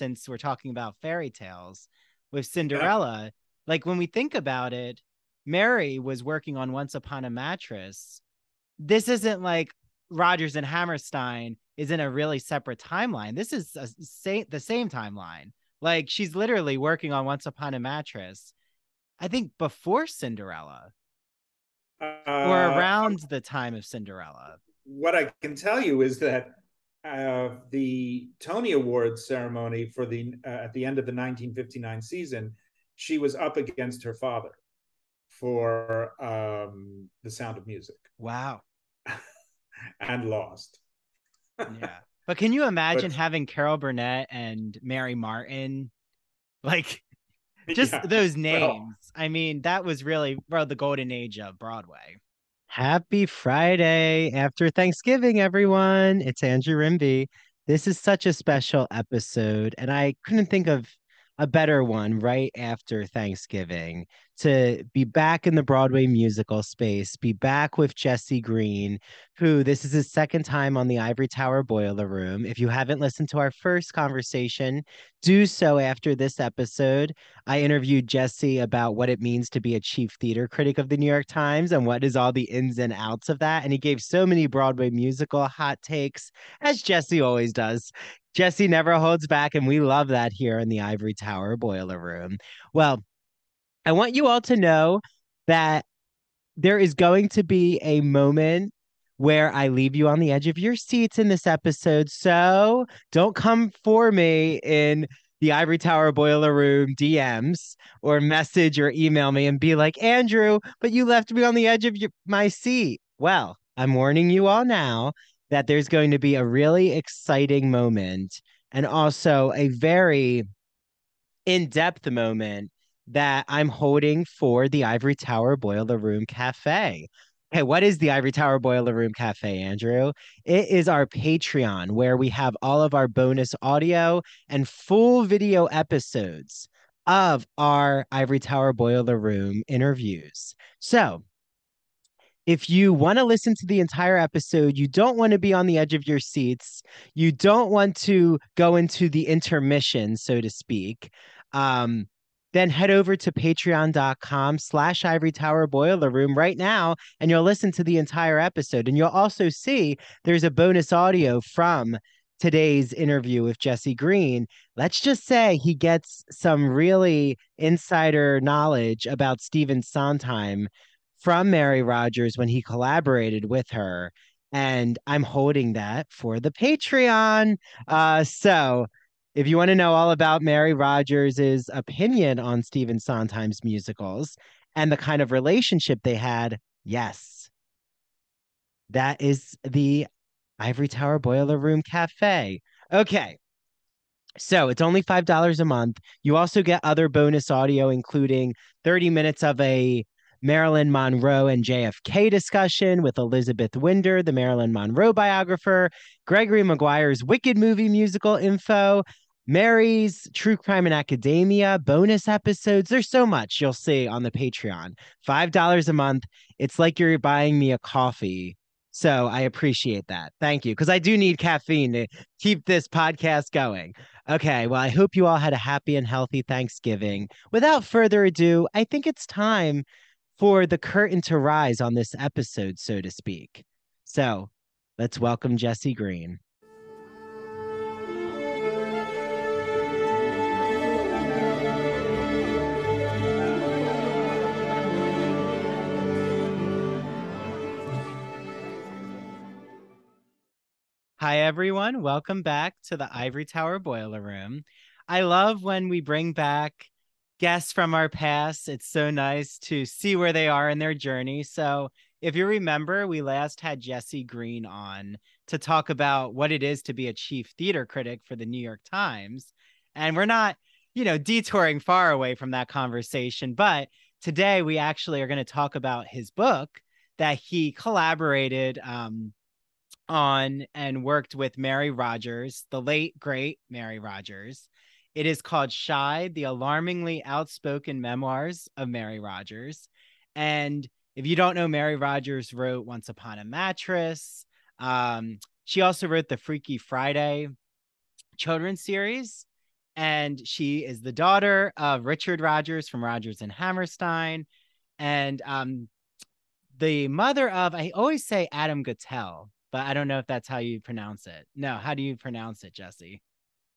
since we're talking about fairy tales with Cinderella. Yeah. Like when we think about it, Mary was working on Once Upon a Mattress. This isn't like Rodgers and Hammerstein is in a really separate timeline. This is a, say, the same timeline. Like she's literally working on Once Upon a Mattress. I think before Cinderella uh, or around the time of Cinderella. What I can tell you is that uh, the Tony Awards ceremony for the uh, at the end of the 1959 season, she was up against her father for um, The Sound of Music. Wow. and lost. yeah. But can you imagine but, having Carol Burnett and Mary Martin? Like just yeah. those names. Well, I mean, that was really well, the golden age of Broadway. Happy Friday after Thanksgiving, everyone. It's Andrew Rimby. This is such a special episode, and I couldn't think of a better one right after Thanksgiving to be back in the Broadway musical space, be back with Jesse Green, who this is his second time on the Ivory Tower Boiler Room. If you haven't listened to our first conversation, do so after this episode. I interviewed Jesse about what it means to be a chief theater critic of the New York Times and what is all the ins and outs of that. And he gave so many Broadway musical hot takes, as Jesse always does. Jesse never holds back, and we love that here in the Ivory Tower Boiler Room. Well, I want you all to know that there is going to be a moment where I leave you on the edge of your seats in this episode. So don't come for me in the Ivory Tower Boiler Room DMs or message or email me and be like, Andrew, but you left me on the edge of your, my seat. Well, I'm warning you all now that there's going to be a really exciting moment and also a very in depth moment that I'm holding for the Ivory Tower Boiler Room Cafe. Hey, what is the Ivory Tower Boiler Room Cafe, Andrew? It is our Patreon where we have all of our bonus audio and full video episodes of our Ivory Tower Boiler Room interviews. So, if you want to listen to the entire episode, you don't want to be on the edge of your seats, you don't want to go into the intermission, so to speak, um, then head over to patreon.com slash ivory boiler room right now and you'll listen to the entire episode. And you'll also see there's a bonus audio from today's interview with Jesse Green. Let's just say he gets some really insider knowledge about Stephen Sondheim from Mary Rodgers when he collaborated with her. And I'm holding that for the Patreon. Uh, so if you want to know all about Mary Rodgers' opinion on Stephen Sondheim's musicals and the kind of relationship they had, yes, that is the Ivory Tower Boiler Room Cafe. Okay. So it's only $5 a month. You also get other bonus audio, including 30 minutes of a Marilyn Monroe and JFK discussion with Elizabeth Winder, the Marilyn Monroe biographer, Gregory Maguire's Wicked movie musical info, Mary's True Crime and Academia bonus episodes. There's so much you'll see on the Patreon. $5 a month. It's like you're buying me a coffee. So I appreciate that. Thank you. Because I do need caffeine to keep this podcast going. Okay. Well, I hope you all had a happy and healthy Thanksgiving. Without further ado, I think it's time for the curtain to rise on this episode, so to speak. So let's welcome Jesse Green. Everyone. Welcome back to the Ivory Tower Boiler Room. I love when we bring back guests from our past. It's so nice to see where they are in their journey. So, if you remember, we last had Jesse Green on to talk about what it is to be a chief theater critic for the New York Times. And we're not, you know, detouring far away from that conversation, but today we actually are going to talk about his book that he collaborated um, on and worked with Mary Rodgers, the late great Mary Rodgers. It is called Shy, the alarmingly outspoken memoirs of Mary Rodgers. And if you don't know, Mary Rodgers wrote Once Upon a Mattress. Um, she also wrote the Freaky Friday children's series. and she is the daughter of Richard Rodgers from Rodgers and Hammerstein, and um, the mother of I always say Adam Guettel, but I don't know if that's how you pronounce it. No, how do you pronounce it, Jesse?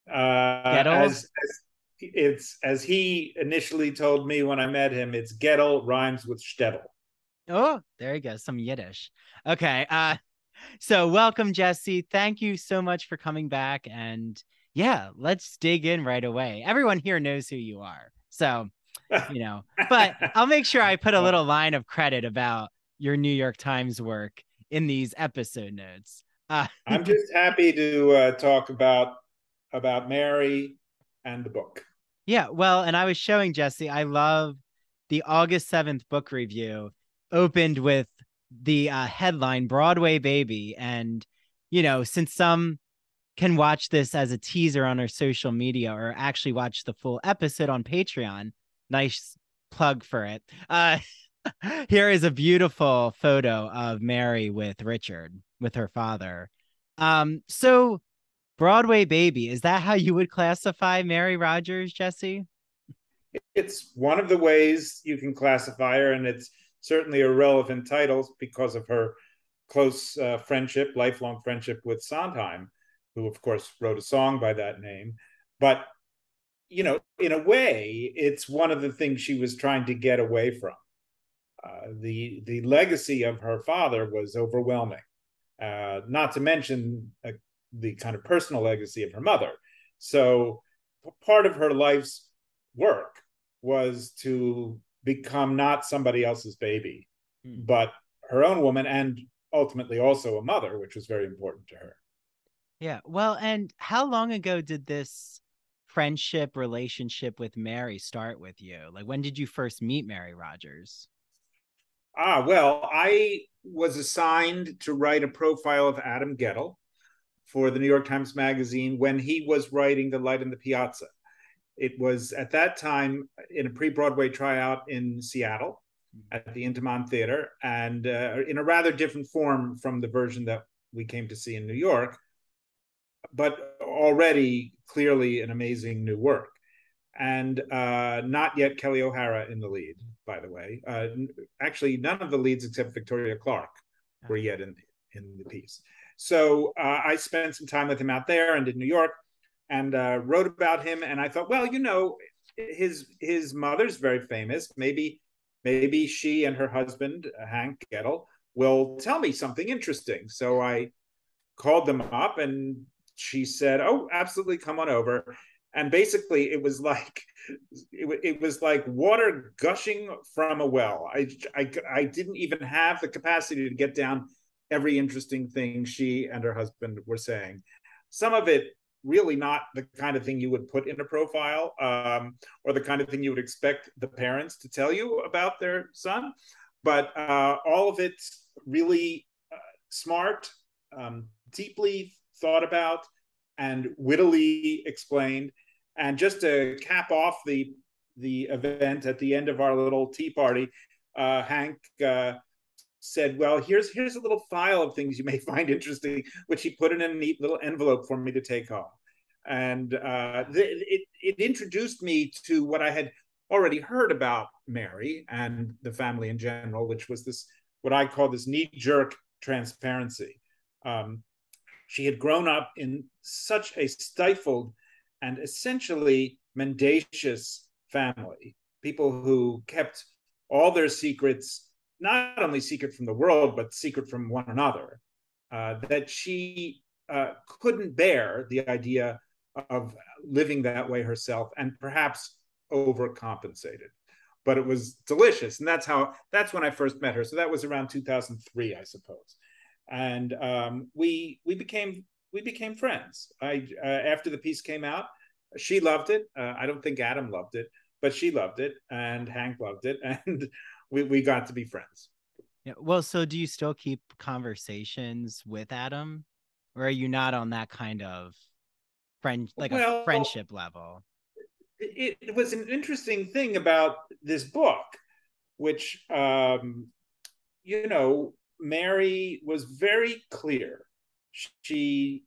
Uh, as, as, it's as he initially told me when I met him. It's Gettle rhymes with Stettel. Oh, there you go, some Yiddish. Okay, uh, so welcome, Jesse. Thank you so much for coming back, and yeah, let's dig in right away. Everyone here knows who you are, so you know. But I'll make sure I put a little line of credit about your New York Times work in these episode notes. Uh, I'm just happy to uh, talk about about Mary and the book. Yeah, well, and I was showing Jesse. I love the August seventh book review opened with the uh, headline "Broadway Baby," and you know, since some can watch this as a teaser on our social media or actually watch the full episode on Patreon, nice plug for it. Uh, here is a beautiful photo of Mary with Richard, with her father. Um, so Broadway Baby, is that how you would classify Mary Rodgers, Jesse? It's one of the ways you can classify her, and it's certainly a relevant title because of her close uh, friendship, lifelong friendship with Sondheim, who, of course, wrote a song by that name. But, you know, in a way, it's one of the things she was trying to get away from. Uh, the the legacy of her father was overwhelming. Uh, not to mention uh, the kind of personal legacy of her mother. So part of her life's work was to become not somebody else's baby, hmm. but her own woman and ultimately also a mother, which was very important to her. Yeah. Well, and how long ago did this friendship relationship with Mary start with you? Like when did you first meet Mary Rodgers? Ah, well, I was assigned to write a profile of Adam Guettel for the New York Times Magazine when he was writing The Light in the Piazza. It was at that time in a pre Broadway tryout in Seattle at the Intiman Theater, and uh, in a rather different form from the version that we came to see in New York, but already clearly an amazing new work and uh, not yet Kelli O'Hara in the lead, by the way. Uh, actually, none of the leads except Victoria Clark were yet in in the piece. So uh, I spent some time with him out there and in New York, and uh, wrote about him. And I thought, well, you know, his his mother's very famous. Maybe maybe she and her husband Hank Guettel will tell me something interesting. So I called them up, and she said, "Oh, absolutely, come on over." And basically it was like it, it, was like water gushing from a well. I, I i didn't even have the capacity to get down every interesting thing she and her husband were saying. Some of it really not the kind of thing you would put in a profile um, or the kind of thing you would expect the parents to tell you about their son but uh, all of it really uh, smart um, deeply thought about and wittily explained and just to cap off the the event at the end of our little tea party, uh, Hank uh, said, "Well, here's here's a little file of things you may find interesting," which he put in a neat little envelope for me to take home. And uh, it it introduced me to what I had already heard about Mary and the family in general, which was this what I call this knee jerk transparency. Um, she had grown up in such a stifled and essentially mendacious family, people who kept all their secrets, not only secret from the world, but secret from one another, uh, that she uh, couldn't bear the idea of living that way herself and perhaps overcompensated. But it was delicious. And that's how, that's when I first met her. So that was around 2003, I suppose. And um, we, we became we became friends. I uh, after the piece came out, she loved it. Uh, I don't think Adam loved it, but she loved it, and Hank loved it, and we we got to be friends. Yeah. Well, so do you still keep conversations with Adam, or are you not on that kind of friend like well, a friendship level? It, it was an interesting thing about this book, which um, you know, Mary was very clear she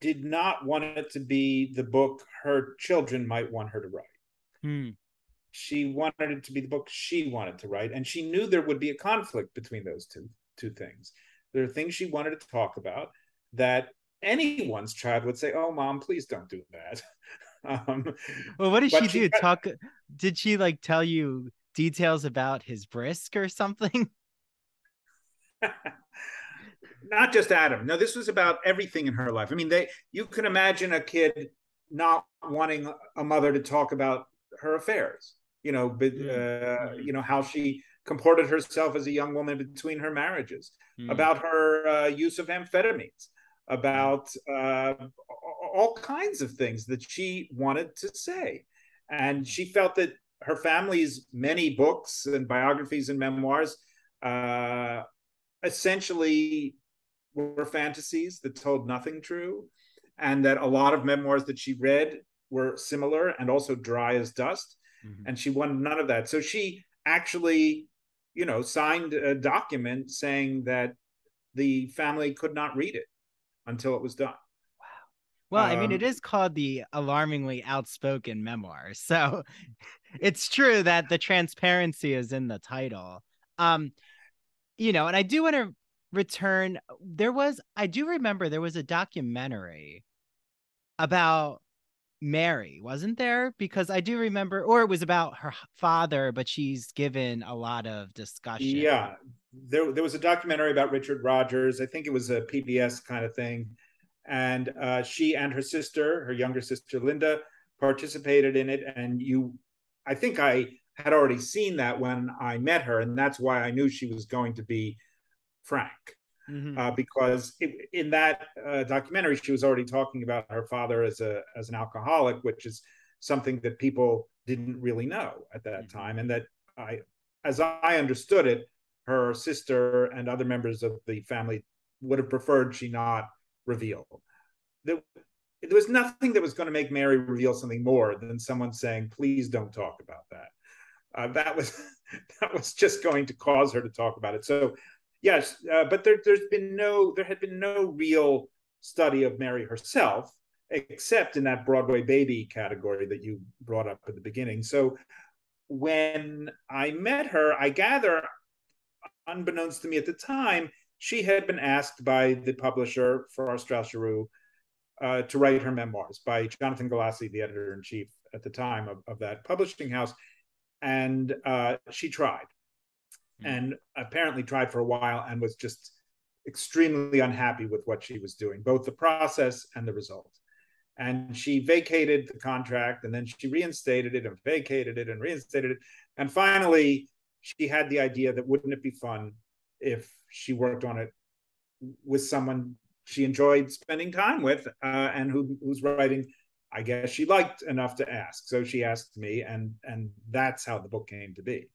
did not want it to be the book her children might want her to write. Hmm. She wanted it to be the book she wanted to write, and she knew there would be a conflict between those two two things. There are things she wanted to talk about that anyone's child would say, "Oh, mom, please don't do that." um, well, what did she, she do? Talk? Did she like tell you details about his brisk or something? Not just Adam. No, this was about everything in her life. I mean, they. You can imagine a kid not wanting a mother to talk about her affairs. You know, but, uh, you know how she comported herself as a young woman between her marriages, mm. about her uh, use of amphetamines, about uh, all kinds of things that she wanted to say. And she felt that her family's many books and biographies and memoirs uh, essentially were fantasies that told nothing true, and that a lot of memoirs that she read were similar and also dry as dust. Mm-hmm. And she wanted none of that. So she actually you know, signed a document saying that the family could not read it until it was done. Wow. Well, um, I mean, it um, called the alarmingly outspoken memoir. So it's true that the transparency is in the title. Um, you know, and I do want to return. There was, I do remember there was a documentary about Mary, wasn't there? Because I do remember, or it was about her father, but she's given a lot of discussion. Yeah, there there was a documentary about Richard Rodgers I think it was a PBS kind of thing, and uh, she and her sister, her younger sister Linda, participated in it. And you, I think I had already seen that when I met her, and that's why I knew she was going to be frank mm-hmm. uh, because it, in that uh, documentary she was already talking about her father as a as an alcoholic, which is something that people didn't really know at that mm-hmm. time, and that I, as I understood it, her sister and other members of the family would have preferred she not reveal. There, there was nothing that was going to make Mary reveal something more than someone saying, "Please don't talk about that." Uh, that was that was just going to cause her to talk about it. So yes, uh, but there, has been no, there had been no real study of Mary herself, except in that Broadway baby category that you brought up at the beginning. So when I met her, I gather, unbeknownst to me at the time, she had been asked by the publisher Farrar Straus Giroux uh, to write her memoirs by Jonathan Galassi, the editor in chief at the time of, of that publishing house. And uh, she tried. Hmm. and apparently tried for a while and was just extremely unhappy with what she was doing, both the process and the result. And she vacated the contract and then she reinstated it and vacated it and reinstated it. And finally, she had the idea that wouldn't it be fun if she worked on it with someone she enjoyed spending time with uh, and who, who's writing I guess she liked enough to ask. So she asked me, and and that's how the book came to be.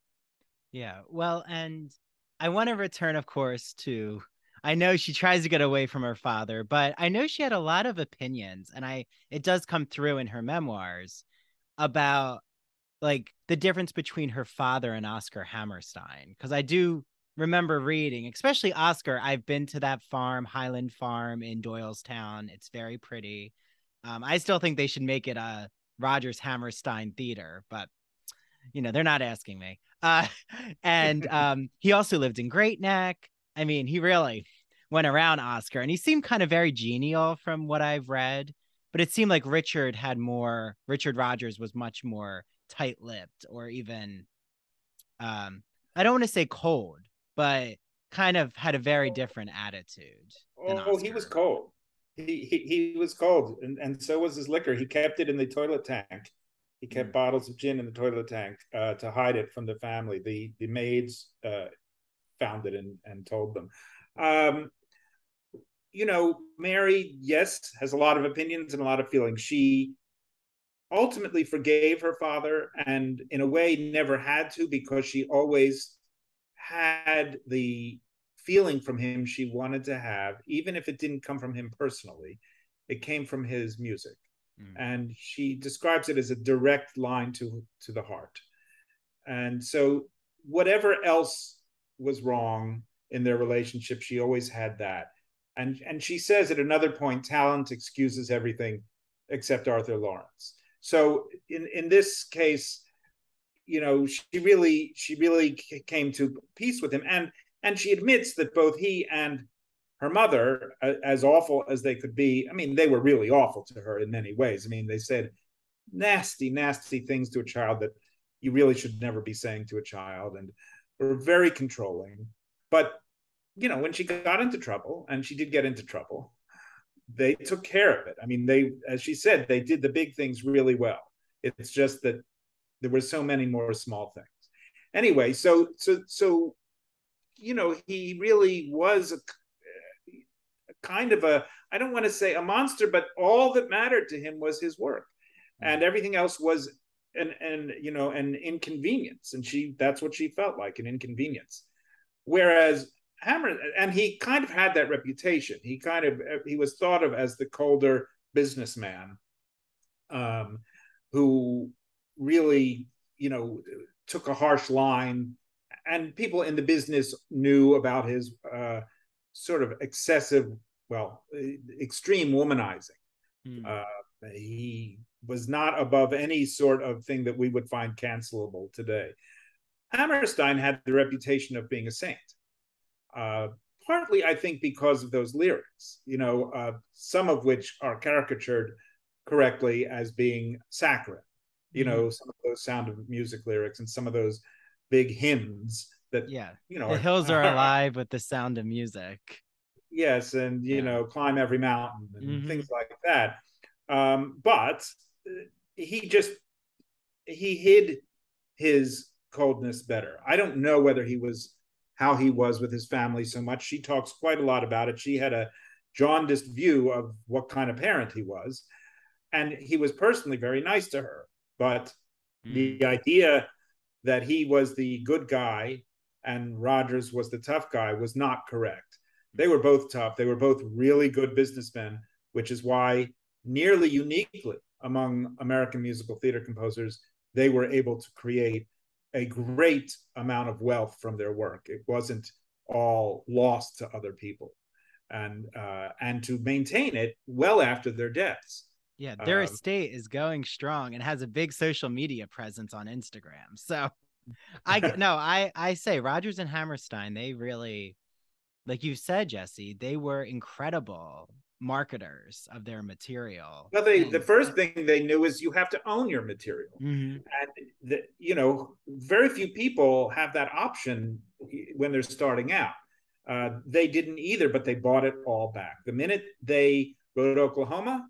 Yeah. Well, and I want to return, of course, to I know she tries to get away from her father, but I know she had a lot of opinions, and I it does come through in her memoirs about like the difference between her father and Oscar Hammerstein. Because I do remember reading, especially Oscar. I've been to that farm, Highland Farm in Doylestown. It's very pretty. Um, I still think they should make it a Rodgers Hammerstein theater, but you know they're not asking me. Uh, and um, he also lived in Great Neck. I mean, he really went around Oscar and he seemed kind of very genial from what I've read. But it seemed like Richard had more, Richard Rodgers was much more tight lipped or even, um, I don't want to say cold, but kind of had a very different attitude. Oh, he was cold. He, he, he was cold, and, and so was his liquor. He kept it in the toilet tank he kept mm. bottles of gin in the toilet tank uh, to hide it from the family. The the maids uh, found it and, and told them. Um, you know, Mary, yes, has a lot of opinions and a lot of feelings. She ultimately forgave her father and, in a way, never had to because she always had the feeling from him she wanted to have, even if it didn't come from him personally. It came from his music. Mm. And she describes it as a direct line to, to the heart. And so, whatever else was wrong in their relationship, she always had that. And and she says at another point, talent excuses everything except Arthur Laurents. So in in this case, you know, she really she really came to peace with him, and and she admits that both he and her mother, as awful as they could be, I mean, they were really awful to her in many ways. I mean, they said nasty, nasty things to a child that you really should never be saying to a child, and were very controlling. But you know, when she got into trouble, and she did get into trouble, they took care of it. I mean, they, as she said, they did the big things really well. It's just that there were so many more small things. Anyway, so so so, you know, he really was a, kind of a I don't want to say a monster, but all that mattered to him was his work, mm-hmm. and everything else was an and you know an inconvenience. And she that's what she felt like an inconvenience. Whereas Hammer, and he kind of had that reputation. He kind of he was thought of as the colder businessman, um, who really, you know, took a harsh line, and people in the business knew about his uh, sort of excessive, well, extreme womanizing. Mm. Uh, he was not above any sort of thing that we would find cancelable today. Hammerstein had the reputation of being a saint uh, partly, I think, because of those lyrics, you know, uh, some of which are caricatured correctly as being saccharine, you mm-hmm. know, some of those sound of music lyrics and some of those big hymns that, yeah, you know, the hills are alive with the sound of music. Yes, and you yeah. know, climb every mountain and mm-hmm. things like that. Um, but uh, he just he hid his coldness better. I don't know whether he was how he was with his family so much. She talks quite a lot about it. She had a jaundiced view of what kind of parent he was. And he was personally very nice to her. But mm. the idea that he was the good guy and Rodgers was the tough guy was not correct. They were both tough. They were both really good businessmen, which is why, nearly uniquely among American musical theater composers, they were able to create a great amount of wealth from their work. It wasn't all lost to other people, and uh, and to maintain it well after their deaths. Yeah, their um, estate is going strong and has a big social media presence on Instagram. So, I no, I I say Rodgers and Hammerstein, they really, like you said, Jesse, they were incredible marketers of their material. Well, they the first thing they knew is you have to own your material, mm-hmm. and the, you know very few people have that option when they're starting out. Uh, they didn't either, but they bought it all back. The minute they wrote Oklahoma,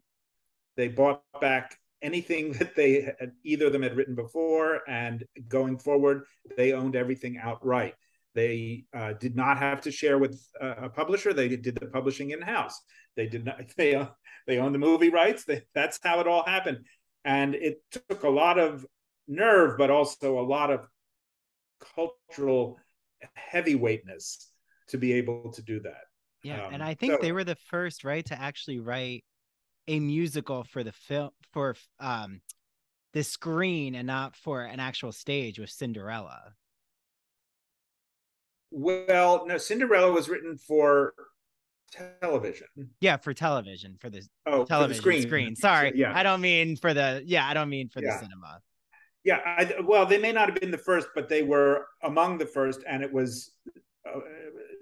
they bought back anything that they had, either of them had written before, and going forward, they owned everything outright. They uh, did not have to share with a publisher. They did the publishing in house. They did not. They uh, they own the movie rights. They, that's how it all happened, and it took a lot of nerve, but also a lot of cultural heavyweightness to be able to do that. Yeah, um, and I think so, they were the first, right, to actually write a musical for the film for um the screen and not for an actual stage with Cinderella. Well, no, Cinderella was written for television. Yeah, for television, for the oh, television the screen. screen. Sorry, yeah. I don't mean for the yeah, I don't mean for yeah. the cinema. Yeah, I, well, they may not have been the first, but they were among the first, and it was uh,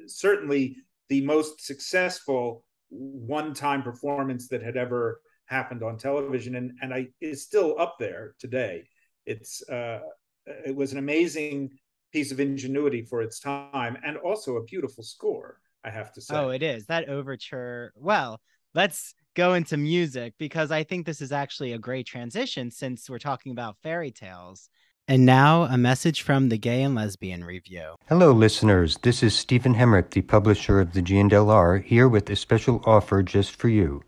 certainly the most successful one-time performance that had ever happened on television, and and I is still up there today. It's uh, it was an amazing piece of ingenuity for its time, and also a beautiful score. I have to say. Oh, it is that overture. Well, let's go into music because I think this is actually a great transition since we're talking about fairy tales. And now, a message from the Gay and Lesbian Review. Hello, listeners. This is Stephen Hemrick, the publisher of the GNLR, here with a special offer just for you.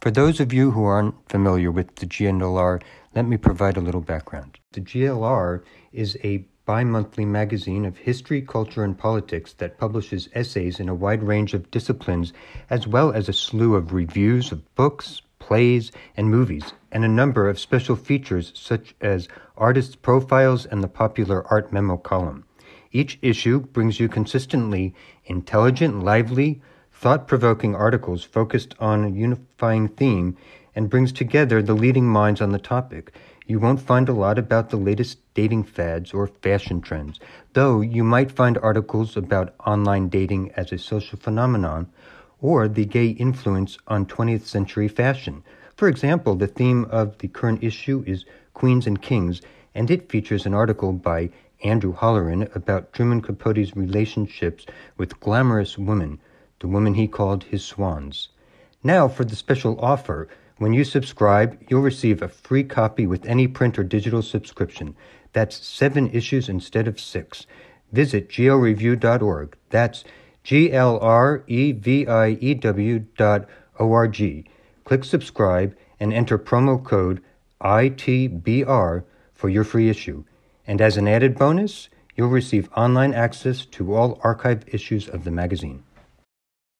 For those of you who aren't familiar with the GNLR, let me provide a little background. The GLR is a bi monthly magazine of history, culture, and politics that publishes essays in a wide range of disciplines, as well as a slew of reviews of books, plays, and movies, and a number of special features such as artist profiles and the popular art memo column. Each issue brings you consistently intelligent, lively, thought provoking articles focused on a unifying theme and brings together the leading minds on the topic. You won't find a lot about the latest dating fads or fashion trends, though you might find articles about online dating as a social phenomenon or the gay influence on 20th century fashion. For example, the theme of the current issue is Queens and Kings, and it features an article by Andrew Holleran about Truman Capote's relationships with glamorous women, the women he called his swans. Now for the special offer. When you subscribe, you'll receive a free copy with any print or digital subscription. That's seven issues instead of six. Visit glreview.org. That's G L R E V I E W dot O R G. Click subscribe and enter promo code ITBR for your free issue. And as an added bonus, you'll receive online access to all archive issues of the magazine.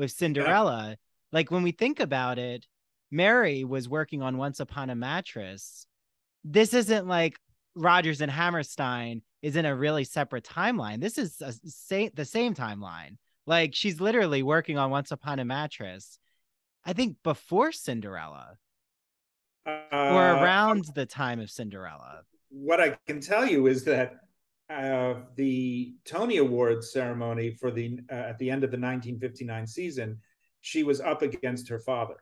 with Cinderella. Yeah. Like when we think about it, Mary was working on Once Upon a Mattress. This isn't like Rodgers and Hammerstein is in a really separate timeline. This is a, say, the same timeline. Like she's literally working on Once Upon a Mattress. I think before Cinderella uh, or around the time of Cinderella. What I can tell you is that uh, the Tony Awards ceremony for the uh, at the end of the 1959 season, she was up against her father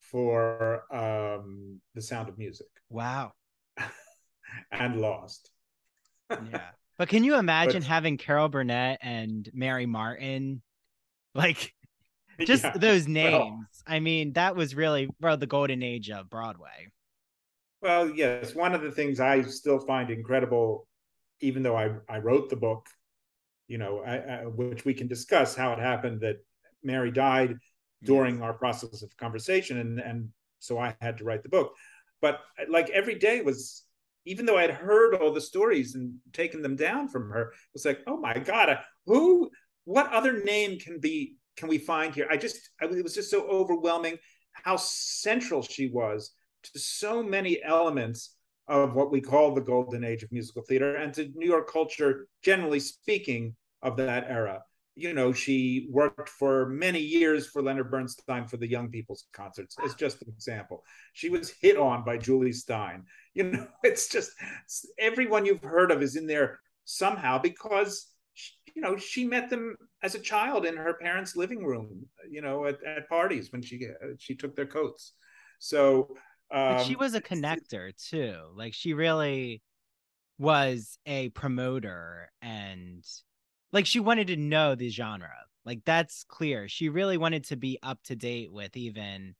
for um, The Sound of Music. Wow. and lost. yeah. But can you imagine but, having Carol Burnett and Mary Martin? Like just yeah, those names. Well, I mean, that was really well the golden age of Broadway. Well, yes. One of the things I still find incredible even though I, I wrote the book, you know, I, I, which we can discuss how it happened that Mary died during our process of conversation, and and so I had to write the book. But like every day was, even though I had heard all the stories and taken them down from her, it was like, oh my god, who, what other name can be can we find here? I just, I, it was just so overwhelming how central she was to so many elements of what we call the golden age of musical theater and to New York culture, generally speaking, of that era. You know, she worked for many years for Leonard Bernstein for the young people's concerts, as just an example. She was hit on by Jule Styne. You know, it's just everyone you've heard of is in there somehow because you know she met them as a child in her parents' living room. You know, at, at parties when she she took their coats. So um, she was a connector too. Like she really was a promoter and like she wanted to know the genre. Like that's clear. She really wanted to be up to date with even,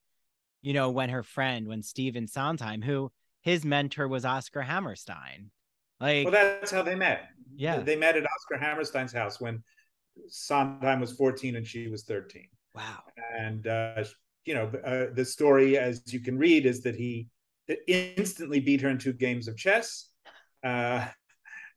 you know, when her friend, when Stephen Sondheim, who his mentor was Oscar Hammerstein. Like Well, that's how they met. Yeah. They met at Oscar Hammerstein's house when Sondheim was 14 and she was 13. Wow. And uh, you know, uh, the story, as you can read, is that he instantly beat her in two games of chess, uh,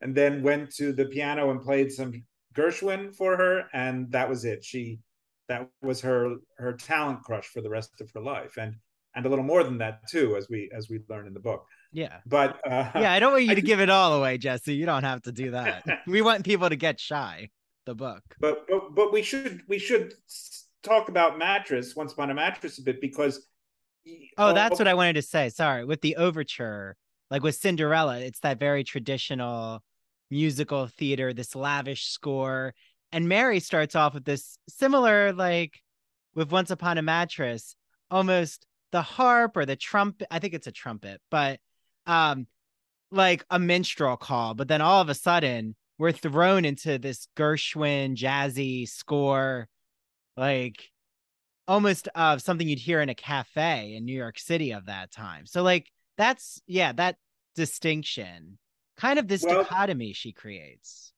and then went to the piano and played some Gershwin for her, and that was it. She that was her her talent crush for the rest of her life, and and a little more than that too, as we as we learn in the book. Yeah, but uh, yeah, I don't want you I, to give it all away, Jesse. You don't have to do that. we want people to get shy. The book, but but but we should we should talk about mattress once upon a mattress a bit because oh that's what i wanted to say sorry with the overture like with cinderella it's that very traditional musical theater this lavish score and mary starts off with this similar like with once upon a mattress almost the harp or the trumpet i think it's a trumpet but um like a minstrel call but then all of a sudden we're thrown into this gershwin jazzy score like almost of something you'd hear in a cafe in New York City of that time. So like that's yeah, that distinction, kind of this well, dichotomy she creates.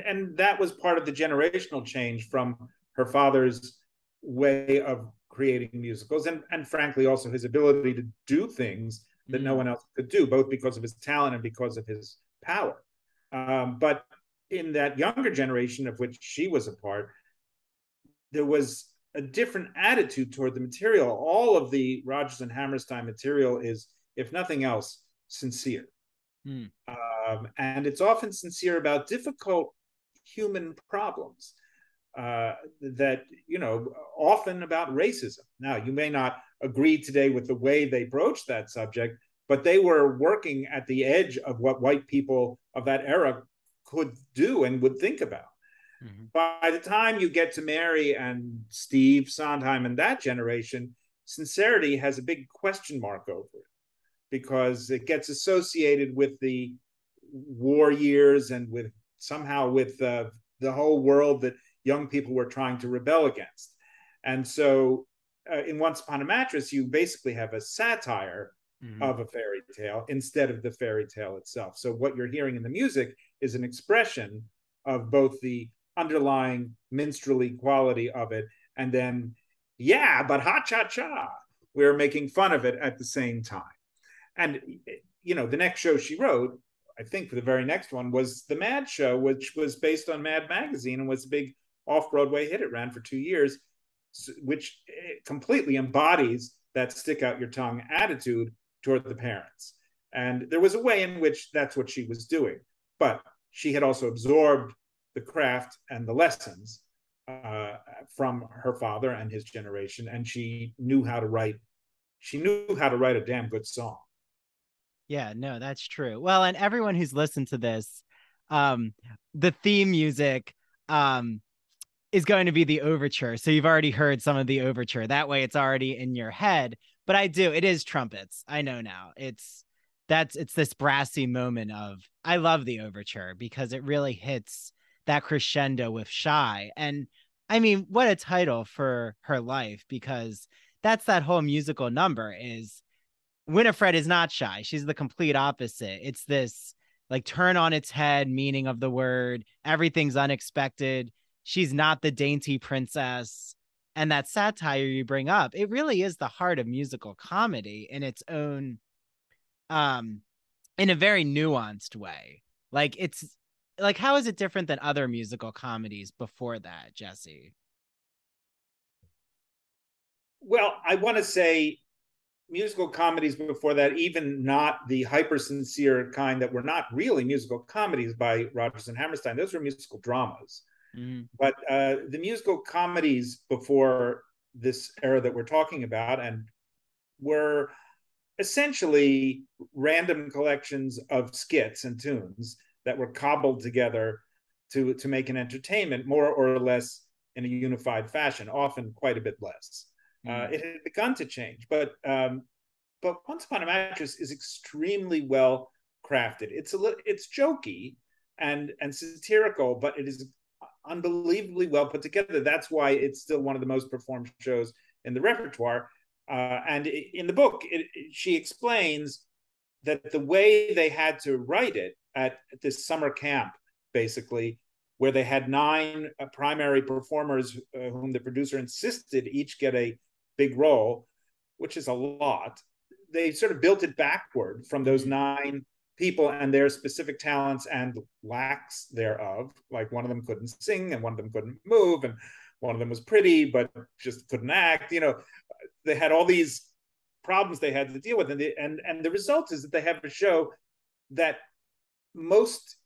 And that was part of the generational change from her father's way of creating musicals and and frankly also his ability to do things that mm. no one else could do both because of his talent and because of his power um, but in that younger generation of which she was a part there was a different attitude toward the material all of the rodgers and hammerstein material is if nothing else sincere mm. um, and it's often sincere about difficult human problems uh, that you know often about racism. Now, you may not agree today with the way they broached that subject, but they were working at the edge of what white people of that era could do and would think about. Mm-hmm. By the time you get to Mary and Steve Sondheim and that generation, sincerity has a big question mark over it because it gets associated with the war years and with somehow with uh, the whole world that young people were trying to rebel against. And so uh, in Once Upon a Mattress, you basically have a satire mm-hmm. of a fairy tale instead of the fairy tale itself. So what you're hearing in the music is an expression of both the underlying minstrelly quality of it and then, yeah, but ha cha cha, we're making fun of it at the same time. And, you know, the next show she wrote, I think for the very next one was The Mad Show, which was based on Mad Magazine and was a big off Broadway hit. It ran for two years, which eh, completely embodies that stick out your tongue attitude toward the parents. And there was a way in which that's what she was doing. But she had also absorbed the craft and the lessons uh, from her father and his generation. And she knew how to write, she knew how to write a damn good song. Yeah, no, that's true. Well, and everyone who's listened to this, um, the theme music um is going to be the overture. So you've already heard some of the overture. That way it's already in your head. But I do, it is trumpets. I know now. It's that's it's this brassy moment of I love the overture because it really hits that crescendo with shy. And I mean, what a title for her life because that's that whole musical number is Winifred is not shy. She's the complete opposite. It's this like turn on its head meaning of the word. Everything's unexpected she's not the dainty princess and that satire you bring up it really is the heart of musical comedy in its own um in a very nuanced way like it's like how is it different than other musical comedies before that jesse well i want to say musical comedies before that even not the hyper sincere kind that were not really musical comedies by rodgers and hammerstein. Those were musical dramas. Mm. But uh, the musical comedies before this era that we're talking about and were essentially random collections of skits and tunes that were cobbled together to to make an entertainment more or less in a unified fashion often quite a bit less mm. uh, it had begun to change but um, but once upon a mattress is extremely well crafted it's a little it's jokey and and satirical but it is unbelievably well put together. That's why it's still one of the most performed shows in the repertoire. Uh, and in the book, it, it, she explains that the way they had to write it at, at this summer camp, basically, where they had nine uh, primary performers uh, whom the producer insisted each get a big role, which is a lot. They sort of built it backward from those nine people and their specific talents and lacks thereof. Like one of them couldn't sing and one of them couldn't move and one of them was pretty but just couldn't act. You know, they had all these problems they had to deal with, and the, and and the result is that they have a show that most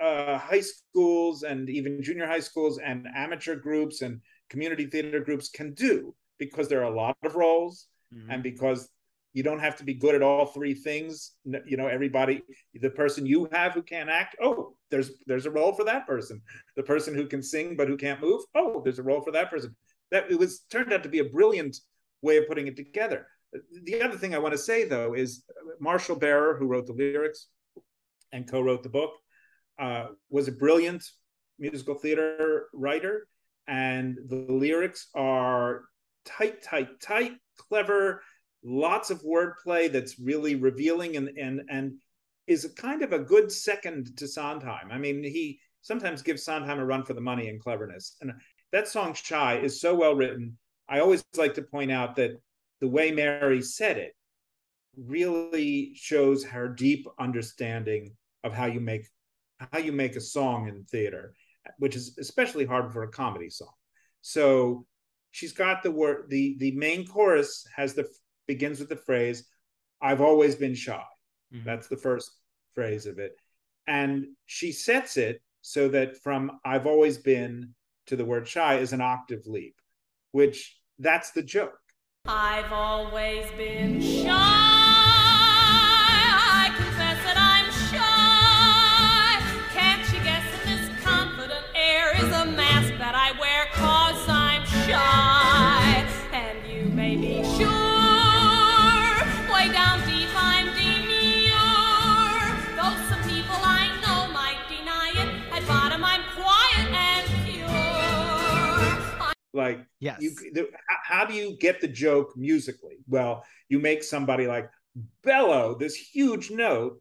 uh, high schools and even junior high schools and amateur groups and community theater groups can do because there are a lot of roles mm-hmm. and because you don't have to be good at all three things you know everybody the person you have who can't act oh there's there's a role for that person. The person who can sing but who can't move oh there's a role for that person. That it was turned out to be a brilliant way of putting it together. The other thing i want to say though is marshall barer who wrote the lyrics and co-wrote the book uh, was a brilliant musical theater writer and the lyrics are tight tight tight clever lots of wordplay that's really revealing and and and is a kind of a good second to Sondheim. I mean, he sometimes gives Sondheim a run for the money and cleverness. And that song "Shy" is so well written. I always like to point out that the way Mary said it really shows her deep understanding of how you make how you make a song in theater, which is especially hard for a comedy song. So she's got the word the the main chorus has the begins with the phrase i've always been shy. Mm-hmm. that's the first phrase of it. And she sets it so that from i've always been to the word shy is an octave leap which that's the joke. I've always been shy Like, yes. You, the, how do you get the joke musically? Well, you make somebody like bellow this huge note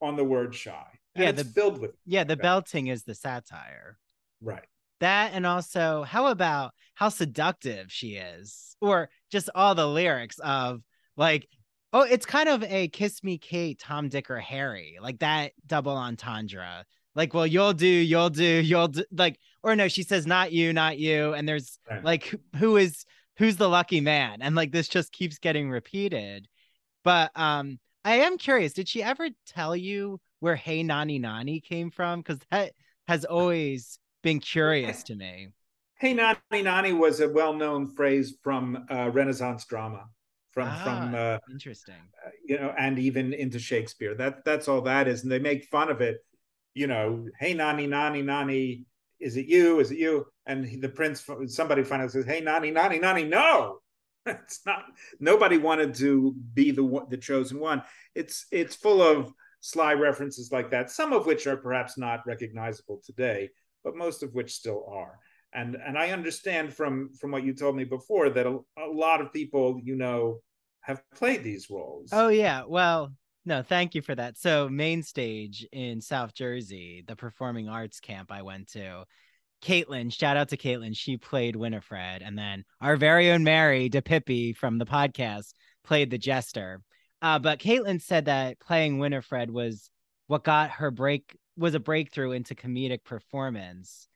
on the word shy. yeah, the filled with yeah, the belting is the satire. Right. That and also how about how seductive she is, or just all the lyrics of like, oh, it's kind of a kiss me Kate, Tom, Dick, or Harry, like that double entendre like well you'll do you'll do you'll do like or no she says not you not you and there's right. like who is who's the lucky man? And like this just keeps getting repeated. But um i am curious did she ever tell you where hey nonny nonny came from? Because that has always been curious to me. Hey nonny nonny was a well-known phrase from uh, renaissance drama from ah, from uh, interesting. uh, you know and even into shakespeare. That that's all that is and they make fun of it you know, hey, Nani, Nani, Nani, is it you? Is it you? And the prince, somebody finally says, hey, Nani, Nani, Nani, no, it's not. Nobody wanted to be the the chosen one. It's it's full of sly references like that, some of which are perhaps not recognizable today, but most of which still are. And and I understand from from what you told me before that a, a lot of people you know have played these roles. Oh yeah, well, no, thank you for that. So, main stage in South Jersey, the performing arts camp I went to, Caitlin, shout out to Caitlin. She played Winifred. And then our very own Mary DePippi from the podcast played the jester. Uh, but Caitlin said that playing Winifred was what got her break was a breakthrough into comedic performance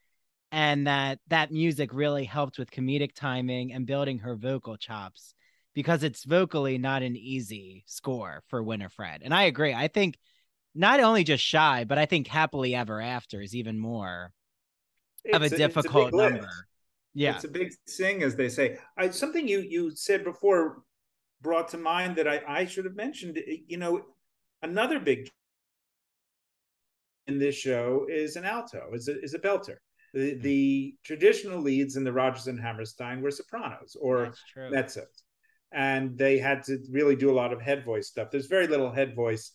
and that that music really helped with comedic timing and building her vocal chops because it's vocally not an easy score for Winifred. And I agree. I think not only just shy, but I think happily ever after is even more of a, a difficult a number. Yeah. It's a big sing, as they say. I, something you you said before brought to mind that I, I should have mentioned. You know, another big in this show is an alto, is a, is a belter. The, hmm. the traditional leads in the Rodgers and Hammerstein were sopranos or mezzos and they had to really do a lot of head voice stuff. There's very little head voice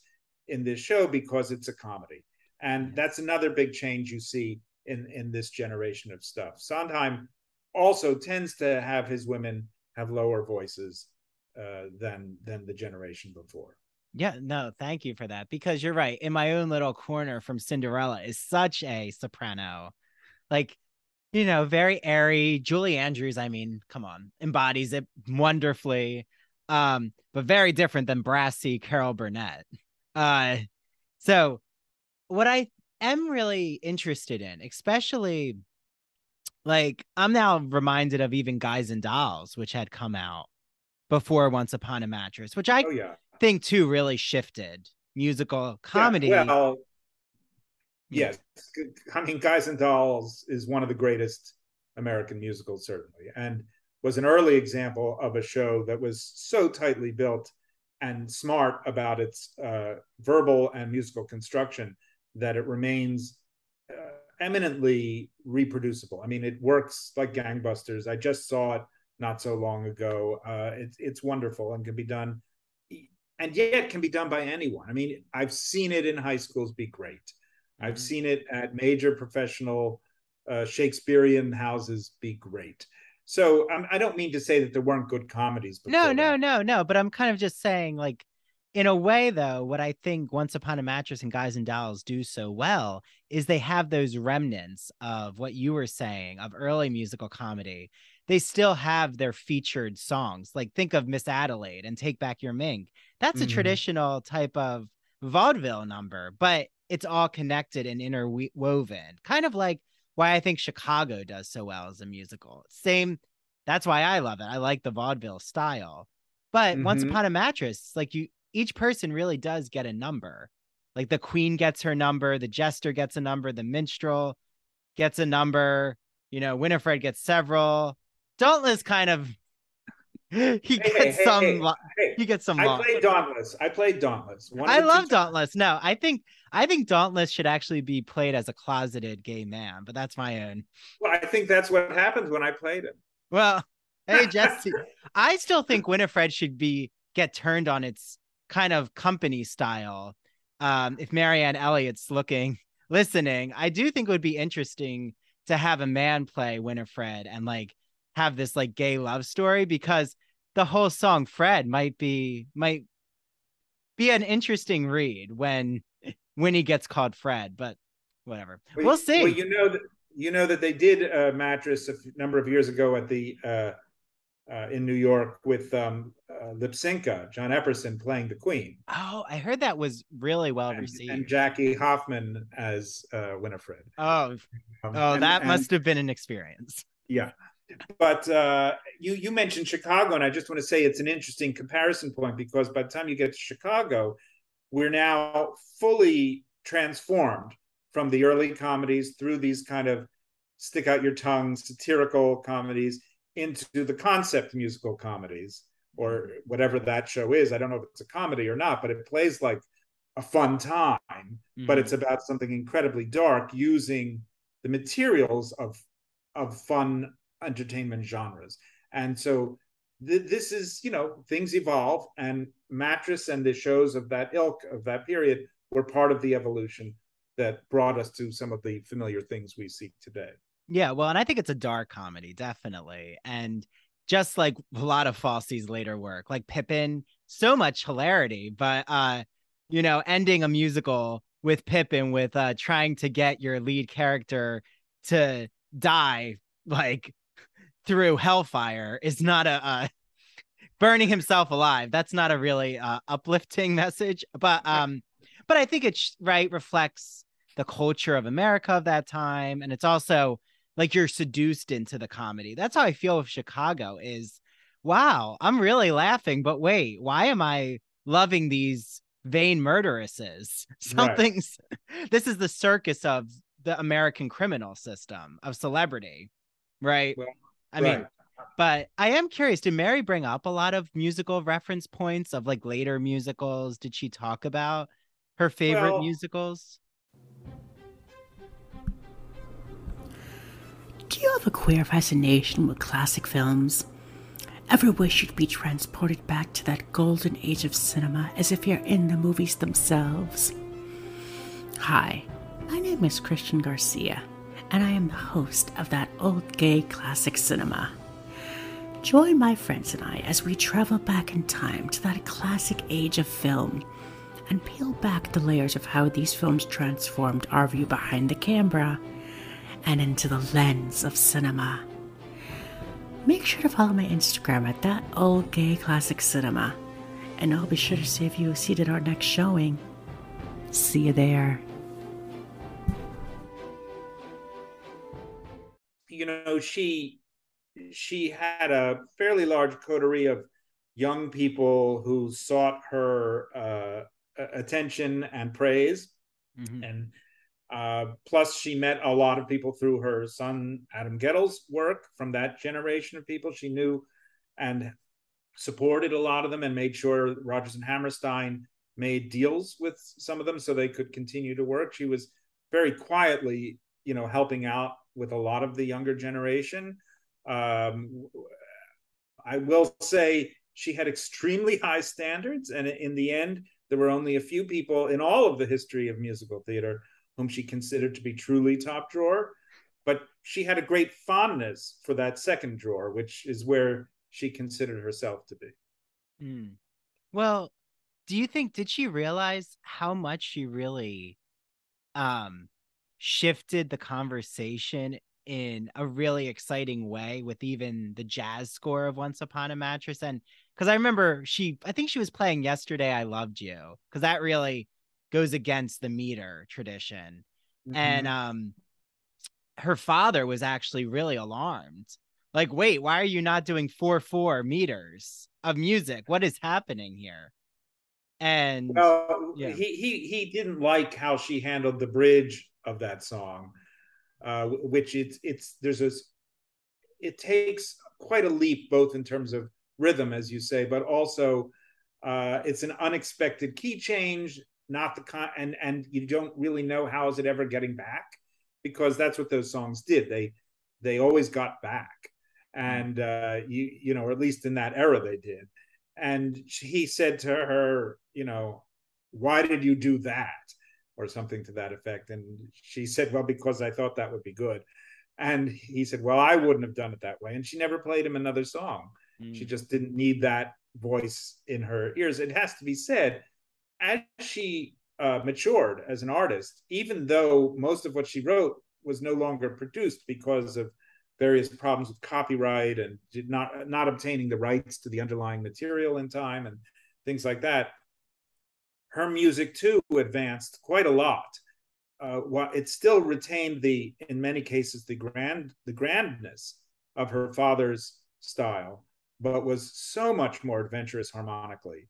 in this show because it's a comedy, and that's another big change you see in in this generation of stuff. Sondheim also tends to have his women have lower voices uh, than than the generation before. Yeah, no, thank you for that because you're right. In my own little corner from Cinderella is such a soprano. Like you know, very airy. Julie Andrews, I mean, come on, embodies it wonderfully. Um, but very different than brassy Carol Burnett. Uh, so what I am really interested in, especially like I'm now reminded of even Guys and Dolls, which had come out before Once Upon a Mattress, which I oh, yeah. think too really shifted musical comedy. Yeah, well, Yes, I mean, Guys and Dolls is one of the greatest American musicals, certainly, and was an early example of a show that was so tightly built and smart about its uh, verbal and musical construction that it remains uh, eminently reproducible. I mean, it works like gangbusters. I just saw it not so long ago. Uh, it's it's wonderful and can be done, and yet can be done by anyone. I mean, I've seen it in high schools be great. I've mm-hmm. seen it at major professional uh, Shakespearean houses be great. So um, I don't mean to say that there weren't good comedies. No, no, no, no. But I'm kind of just saying, like, in a way, though, what I think Once Upon a Mattress and Guys and Dolls do so well is they have those remnants of what you were saying of early musical comedy. They still have their featured songs. Like think of Miss Adelaide and Take Back Your Mink. That's a Mhm. traditional type of vaudeville number, but it's all connected and interwoven. Kind of like why I think Chicago does so well as a musical. Same. That's why I love it. I like the vaudeville style. But Once Mhm. Upon a Mattress, like you, each person really does get a number. Like the queen gets her number, the jester gets a number, the minstrel gets a number. You know, Winifred gets several. Dauntless kind of he gets hey, hey, some. hey, Hey, he gets some. I played Dauntless. I played Dauntless. One I love Dauntless. No, I think I think Dauntless should actually be played as a closeted gay man, but that's my own. Well, I think that's what happens when I played it. Well, hey Jesse, I still think Winifred should be get turned on its kind of company style. Um, if Marianne Elliott's looking listening, I do think it would be interesting to have a man play Winifred and like have this like gay love story because the whole song Fred might be might be an interesting read when when he gets called Fred, but whatever. Well, we'll see. Well, you know that you know that they did a mattress a number of years ago at the uh, uh, in New York with um, uh, Lypsinka, John Epperson playing the Queen, oh, I heard that was really well and, received. and Jackie Hoffman as uh, Winifred. oh, Um, oh, and- that and- must have been an experience. yeah. But uh, you you mentioned Chicago, and I just want to say it's an interesting comparison point because by the time you get to Chicago, we're now fully transformed from the early comedies through these kind of stick out your tongue satirical comedies into the concept musical comedies or whatever that show is. I don't know if it's a comedy or not, but it plays like a fun time, but Mhm. it's about something incredibly dark using the materials of of fun entertainment genres. And so th- this is, you know, things evolve and Mattress and the shows of that ilk of that period were part of the evolution that brought us to some of the familiar things we see today. Yeah, well, and I think it's a dark comedy, definitely. And just like a lot of Fosse's later work, like Pippin, so much hilarity, but uh, you know, ending a musical with Pippin with uh trying to get your lead character to die like through hellfire is not a uh burning himself alive. That's not a really uh uplifting message, but um but I think it's right reflects the culture of America of that time and it's also like you're seduced into the comedy. That's how I feel with Chicago is wow, I'm really laughing, but wait, why am I loving these vain murderesses? Something's this is the circus of the American criminal system of celebrity, right? Well, I mean, but I am curious, did Mary bring up a lot of musical reference points of like later musicals? Did she talk about her favorite Well- musicals? Do you have a queer fascination with classic films? Ever wish you'd be transported back to that golden age of cinema as if you're in the movies themselves? Hi, my name is Christian Garcia, and I am the host of that old gay classic cinema. Join my friends and I as we travel back in time to that classic age of film and peel back the layers of how these films transformed our view behind the camera and into the lens of cinema. Make sure to follow my Instagram at that old gay classic cinema, and I'll be sure to save you a seat at our next showing. See you there. Know she she had a fairly large coterie of young people who sought her uh, attention and praise Mhm. and uh, plus she met a lot of people through her son adam Guettel's work from that generation of people she knew and supported a lot of them and made sure rodgers and hammerstein made deals with some of them so they could continue to work she was very quietly you know helping out with a lot of the younger generation um, i will say she had extremely high standards and in the end there were only a few people in all of the history of musical theater whom she considered to be truly top drawer but she had a great fondness for that second drawer which is where she considered herself to be Mm. Well, do you think did she realize how much she really um shifted the conversation in a really exciting way with even the jazz score of Once Upon a Mattress. And because I remember she I think she was playing Yesterday I Loved You because that really goes against the meter tradition. Mm-hmm. and um her father was actually really alarmed. Like wait why are you not doing 4 4 meters of music? What is happening here? And well yeah. he he he didn't like how she handled the bridge of that song uh, which it's it's there's a it takes quite a leap both in terms of rhythm as you say but also uh, it's an unexpected key change not the con and and you don't really know how is it ever getting back because that's what those songs did. They they always got back. And uh, you you know or at least in that era they did. And he said to her you know why did you do that or something to that effect. And she said, Well, because I thought that would be good. And he said, Well, I wouldn't have done it that way. And she never played him another song. Mm. She just didn't need that voice in her ears. It has to be said, as she uh, matured as an artist, even though most of what she wrote was no longer produced because of various problems with copyright and not not obtaining the rights to the underlying material in time and things like that her music too advanced quite a lot. Uh, it still retained the, in many cases, the grand, the grandness of her father's style, but was so much more adventurous harmonically,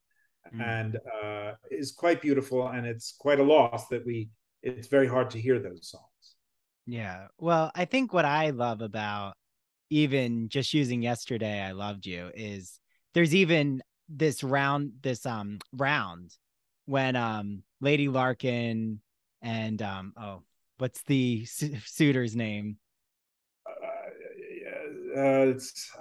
mm. and uh, is quite beautiful. And it's quite a loss that we. It's very hard to hear those songs. Yeah, well, I think what I love about even just using "Yesterday I Loved You" is there's even this round, this um round when um Lady Larkin and um oh what's the su- suitor's name? Uh, uh,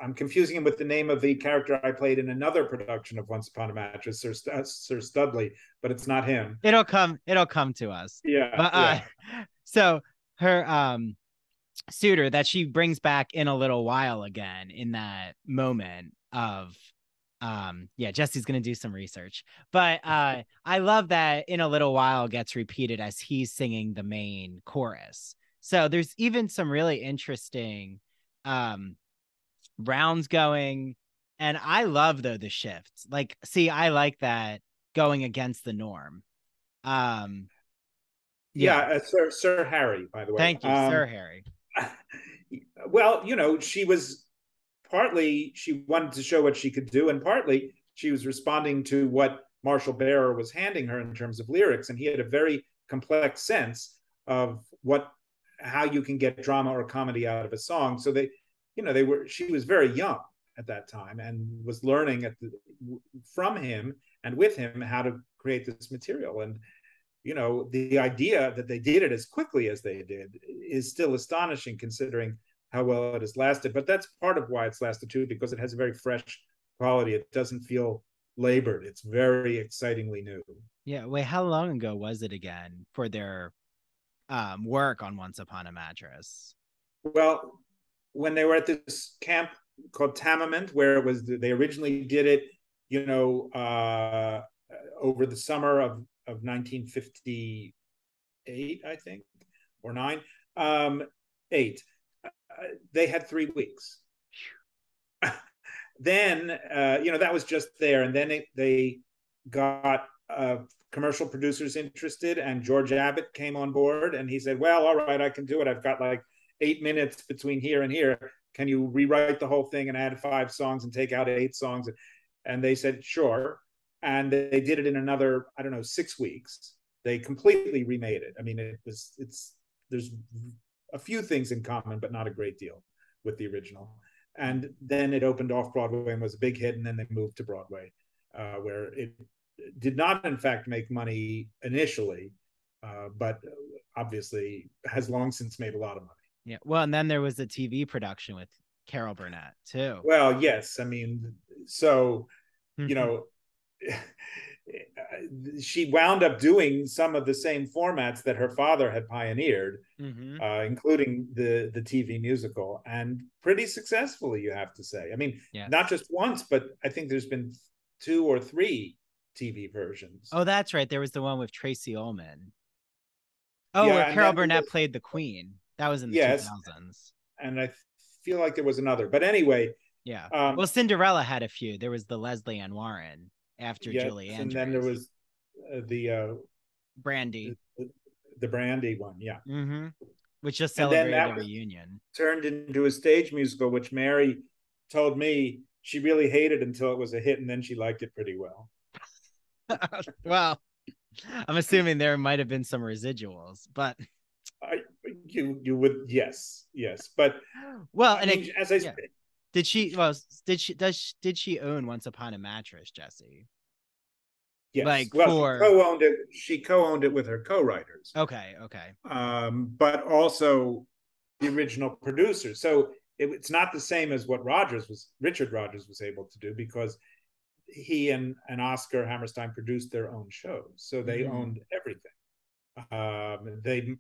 I'm confusing him with the name of the character I played in another production of Once Upon a Mattress, Sir, St- Sir Studley, but it's not him. It'll come. It'll come to us. Yeah. But, uh, yeah. So her um suitor that she brings back in a little while again in that moment of um yeah jesse's gonna do some research. But uh i love that in a little while gets repeated as he's singing the main chorus. So there's even some really interesting um rounds going. And i love though the shifts. Like see i like that going against the norm. Um yeah, yeah uh, sir sir harry by the way. Thank you um, sir harry. well you know she was partly she wanted to show what she could do, and partly she was responding to what Marshall Barer was handing her in terms of lyrics, and he had a very complex sense of what how you can get drama or comedy out of a song. So they, you know, they were she was very young at that time and was learning at the, from him and with him how to create this material and you know the idea that they did it as quickly as they did is still astonishing considering how well it has lasted. But that's part of why it's lasted too, because it has a very fresh quality. It doesn't feel labored. It's very excitingly new. Yeah. Wait, how long ago was it again for their um, work on Once Upon a Mattress? Well, when they were at this camp called Tamiment, where it was they originally did it, you know, uh, over the summer of of 1958, I think, or nine, um, eight they had three weeks. then, uh, you know, that was just there. And then it, they got uh, commercial producers interested, and George Abbott came on board and he said, Well, all right, I can do it. I've got like eight minutes between here and here. Can you rewrite the whole thing and add five songs and take out eight songs? And they said, Sure. And they did it in another, I don't know, six weeks. They completely remade it. I mean, it was, it's, there's a few things in common, but not a great deal with the original. And then it opened off Broadway and was a big hit, and then they moved to Broadway, uh, where it did not, in fact, make money initially, uh, but obviously has long since made a lot of money. Yeah. Well, and then there was a TV production with Carol Burnett too. Well, yes. I mean, so you mm-hmm. know, she wound up doing some of the same formats that her father had pioneered, mm-hmm. uh, including the the TV musical, and pretty successfully, you have to say. I mean, yes. not just once, but I think there's been two or three TV versions. Oh, that's right. There was the one with Tracey Ullman. Oh, Yeah, where Carol Burnett was- played the Queen. That was in the Yes. 2000s. and I feel like there was another. But anyway, Yeah. um, well, Cinderella had a few. There was the Lesley Ann Warren after yes, Julie and then there was uh, the uh, Brandy, the, the Brandy one. Yeah, hmm which just celebrated a reunion. turned into a stage musical, which Mary told me she really hated until it was a hit, and then she liked it pretty well. well, I'm assuming there might have been some residuals, but I, you you would yes yes, but well, I and mean, it, as I yeah. Did she? Well, did she? Does she, did she own Once Upon a Mattress, Jesse? yes, like well, for- she co-owned it. She co-owned it with her co-writers. Okay, okay, um, but also the original producer. So it, it's not the same as what Rodgers was, Richard Rodgers was able to do because he and, and Oscar Hammerstein produced their own shows. So they Mhm. owned everything. Um, they,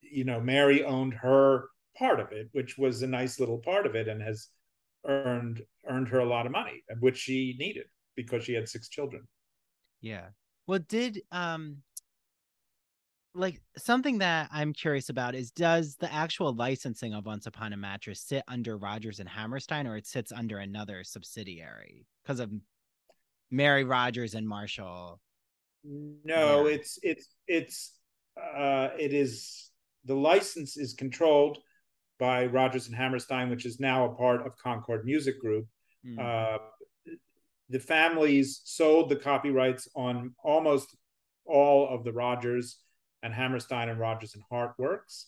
you know, Mary owned her part of it, which was a nice little part of it and has earned earned her a lot of money, which she needed because she had six children. yeah. Well, did um, like something that I'm curious about is does the actual licensing of Once Upon a Mattress sit under Rodgers and Hammerstein, or it sits under another subsidiary because of Mary Rodgers and Marshall? No, Yeah. it's it's it's uh it is the license is controlled by Rodgers and Hammerstein, which is now a part of Concord Music Group. Hmm. Uh, the families sold the copyrights on almost all of the Rodgers and Hammerstein and Rodgers and Hart works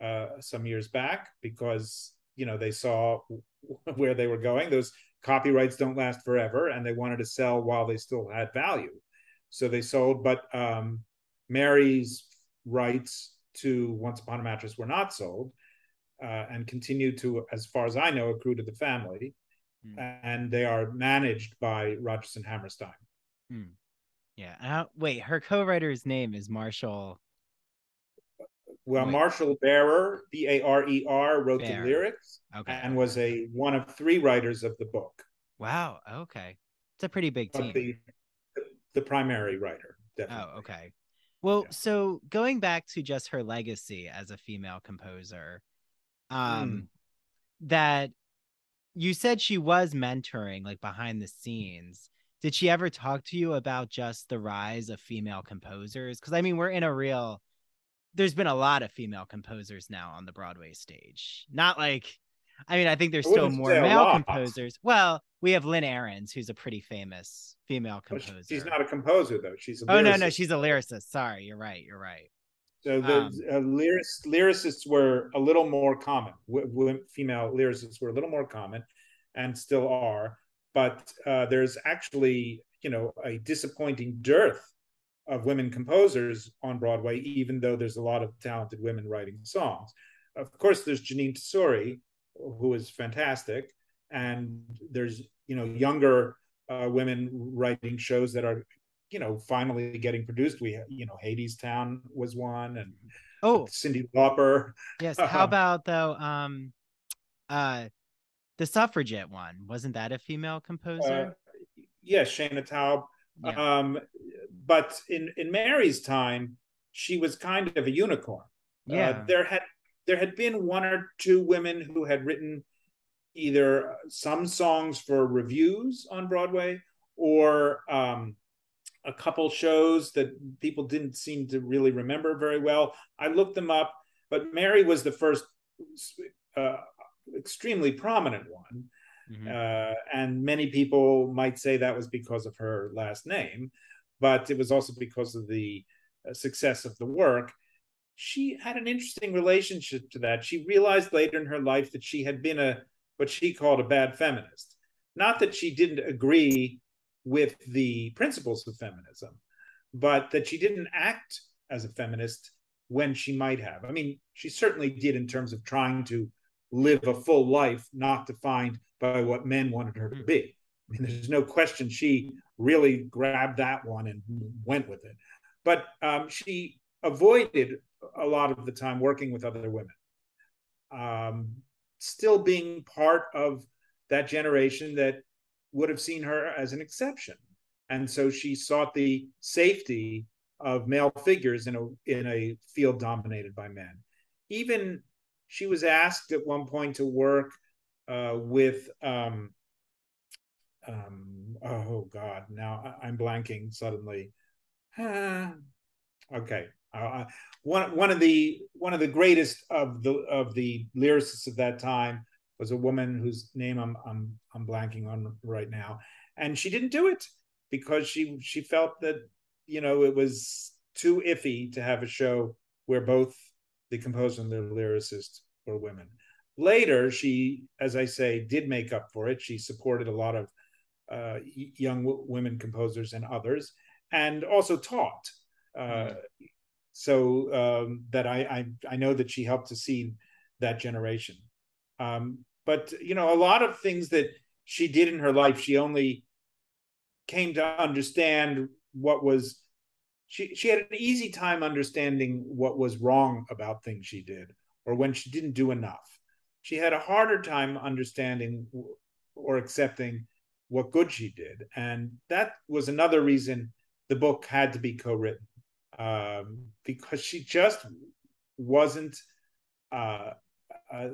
uh, some years back because you know they saw where they were going. Those copyrights don't last forever, and they wanted to sell while they still had value. So they sold, but um, Mary's rights to Once Upon a Mattress were not sold, uh, and continue to, as far as I know, accrue to the family, Hmm. and they are managed by Rodgers and Hammerstein. Yeah. and wait, her co-writer's name is Marshall. Well, Wait. Marshall Barer, B A R E R, wrote Barer. the lyrics Okay. and was a one of three writers of the book, Wow. Okay. It's a pretty big team. the the primary writer. Definitely. Oh, okay. Well, Yeah. so going back to just her legacy as a female composer, um, that you said she was mentoring like behind the scenes. Did she ever talk to you about just the rise of female composers? Because I mean, we're in a real. There's been a lot of female composers now on the Broadway stage. Not like, I mean, I think there's I still more male composers. Well, we have Lynn Ahrens, who's a pretty famous female composer. She's not a composer though. She's a Oh no, no, she's a lyricist. Sorry, you're right. You're right. So the Um, uh, lyric, lyricists were a little more common. W- w- female lyricists were a little more common, and still are. But uh, there's actually, you know, a disappointing dearth of women composers on Broadway, even though there's a lot of talented women writing songs. Of course, there's Jeanine Tesori, who is fantastic, and there's you know younger uh, women writing shows that are you know finally getting produced we you know Hadestown was one and Oh, Cyndi Lauper yes. How about though? Um, uh, the suffragette one wasn't that a female uh, composer? yes Shaina Taub Yeah. um but in in mary's time she was kind of a unicorn yeah. uh, there had there had been one or two women who had written either some songs for reviews on broadway or um a couple shows that people didn't seem to really remember very well. I looked them up, but Mary was the first uh, extremely prominent one. Mhm. Uh, and many people might say that was because of her last name, but it was also because of the uh, success of the work. She had an interesting relationship to that. She realized later in her life that she had been a what she called a bad feminist. Not that she didn't agree with the principles of feminism, but that she didn't act as a feminist when she might have. I mean, she certainly did in terms of trying to live a full life, not defined by what men wanted her to be. I mean, there's no question she really grabbed that one and went with it. But um, she avoided a lot of the time working with other women, um, still being part of that generation that would have seen her as an exception. and so she sought the safety of male figures in a in a field dominated by men. Even she was asked at one point to work uh, with um, um, oh god now I'm blanking suddenly. okay, uh, one one of the one of the greatest of the of the lyricists of that time was a woman whose name I'm I'm I'm blanking on right now, and she didn't do it because she she felt that you know it was too iffy to have a show where both the composer and the lyricist were women. Later, she, as I say, did make up for it. She supported a lot of uh, young w- women composers and others, and also taught. Uh, mm. So um, that I, I, I know that she helped to see that generation. Um, but you know, a lot of things that she did in her life, she only came to understand what was she she had an easy time understanding what was wrong about things she did or when she didn't do enough. She had a harder time understanding or accepting what good she did. And that was another reason the book had to be co-written um, because she just wasn't uh, uh,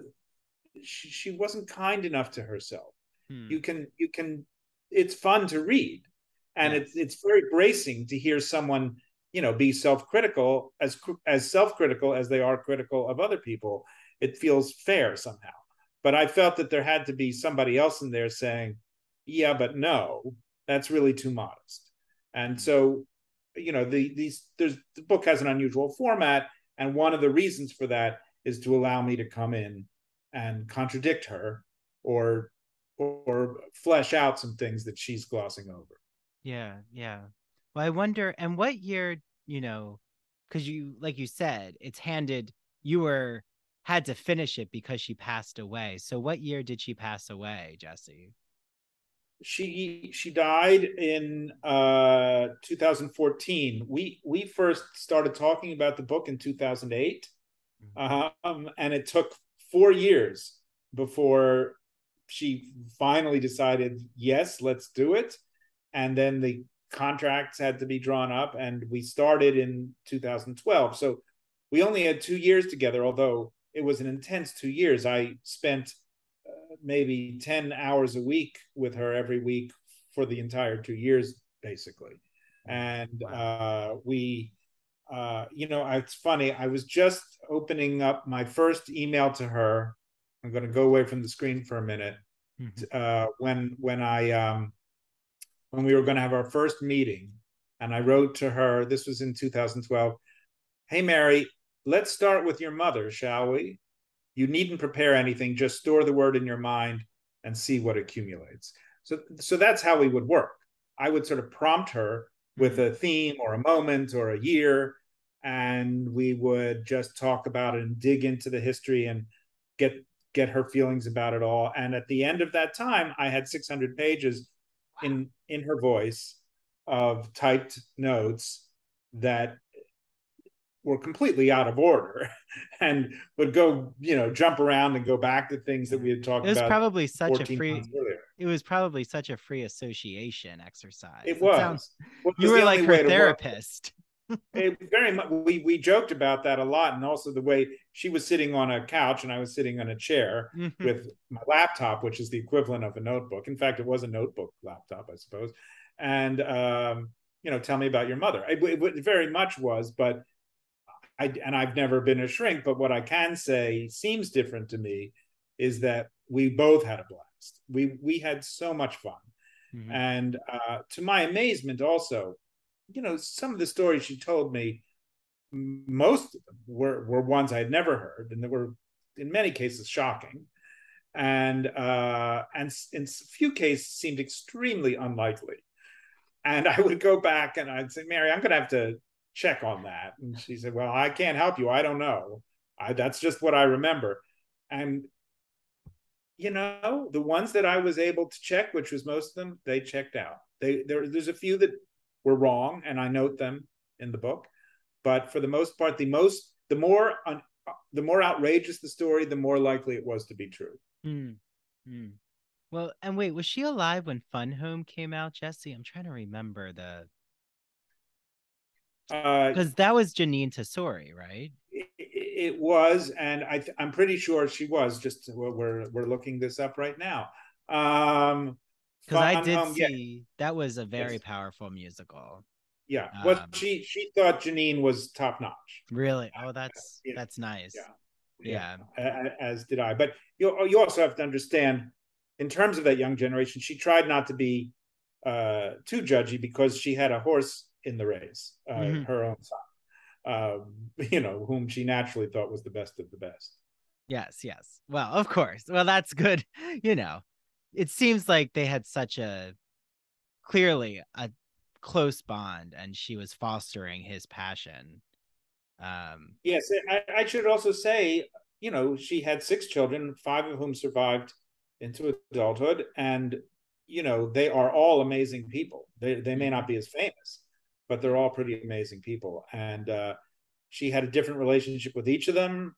she, she wasn't kind enough to herself. Hmm. you can you can it's fun to read and yeah. it's it's very bracing to hear someone you know be self-critical as as self-critical as they are critical of other people. It feels fair somehow. But i felt that there had to be somebody else in there saying yeah but no that's really too modest. And so you know the these there's the book has an unusual format and one of the reasons for that is to allow me to come in and contradict her or or flesh out some things that she's glossing over. Yeah, yeah. Well, I wonder, and what year, you know, because you, like you said, it's handed, you were, had to finish it because she passed away. So what year did she pass away, Jesse? She she died in uh 2014. We we first started talking about the book in 2008. Mm-hmm. Um, and it took four years before she finally decided, yes, let's do it. And then the contracts had to be drawn up, and we started in 2012. So we only had two years together, although it was an intense two years. I spent uh, maybe 10 hours a week with her every week for the entire two years, basically. And uh, we, uh, you know, it's funny. I was just opening up my first email to her I'm going to go away from the screen for a minute. Mm-hmm. Uh, when when I um, when we were going to have our first meeting, and I wrote to her. This was in 2012. Hey Mary, let's start with your mother, shall we? You needn't prepare anything. Just store the word in your mind and see what accumulates. So so that's how we would work. I would sort of prompt her with a theme or a moment or a year, and we would just talk about it and dig into the history and get get her feelings about it all. And at the end of that time, I had 600 pages in in her voice of typed notes that were completely out of order and would go, you know, jump around and go back to things that we had talked about. It was probably such a free it was probably such a free association exercise. It was. It sounds, you were like her therapist it very much we we joked about that a lot and also the way she was sitting on a couch and i was sitting on a chair mm-hmm. with my laptop which is the equivalent of a notebook in fact it was a notebook laptop i suppose and um, you know tell me about your mother it, it, very much was but i and i've never been a shrink but what i can say seems different to me is that we both had a blast we we had so much fun mm-hmm. and uh, to my amazement also you know, some of the stories she told me, most of them were, were ones I had never heard, and they were in many cases shocking, and uh, and in a few cases seemed extremely unlikely. And I would go back and I'd say, Mary, I'm going to have to check on that. And she said, Well, I can't help you. I don't know. I, that's just what I remember. And you know, the ones that I was able to check, which was most of them, they checked out. They there, there's a few that were wrong, and I note them in the book. But for the most part, the most the more un, the more outrageous the story, the more likely it was to be true. Mm. Mm. Well, and wait, was she alive when Fun Home came out, Jesse? I'm trying to remember the because uh, that was Jeanine Tesori, right? It, it was, and I am pretty sure she was. Just we're we're looking this up right now. Um, because I did um, see yeah. that was a very yes. powerful musical. Yeah, well, um, she she thought Jeanine was top notch. Really? Oh, that's yeah. that's nice. Yeah, yeah. As did I. But you you also have to understand, in terms of that young generation, she tried not to be uh, too judgy because she had a horse in the race, uh, mm-hmm. her own son, um, you know, whom she naturally thought was the best of the best. Yes, yes. Well, of course. Well, that's good. You know, it seems like they had such a clearly a close bond and she was fostering his passion. Um, yes, I, I should also say, you know, she had six children, five of whom survived into adulthood, and you know they are all amazing people. They they may not be as famous, but they're all pretty amazing people. And uh, she had a different relationship with each of them,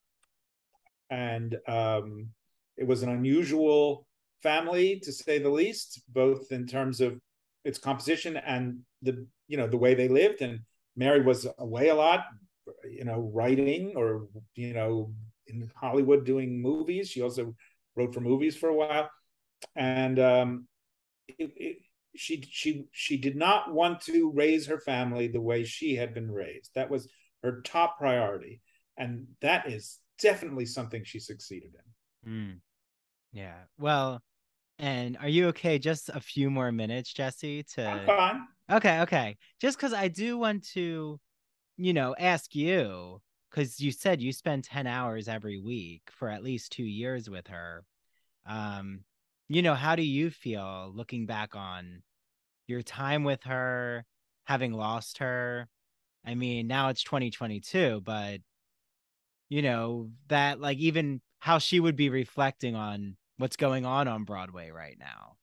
and um, it was an unusual family to say the least, both in terms of its composition and the you know the way they lived. And Mary was away a lot, you know, writing or you know in Hollywood doing movies. She also wrote for movies for a while, and um, it, she she she did not want to raise her family the way she had been raised. That was her top priority, and that is definitely something she succeeded in. Mm. Yeah. Well, and are you okay? Just a few more minutes, Jesse. To I'm fine. Okay. Okay. Just because I do want to, you know, ask you because you said you spend ten hours every week for at least two years with her. Um, you know, how do you feel looking back on your time with her, having lost her? I mean, now it's 2022, but you know, that like even how she would be reflecting on what's going on on Broadway right now.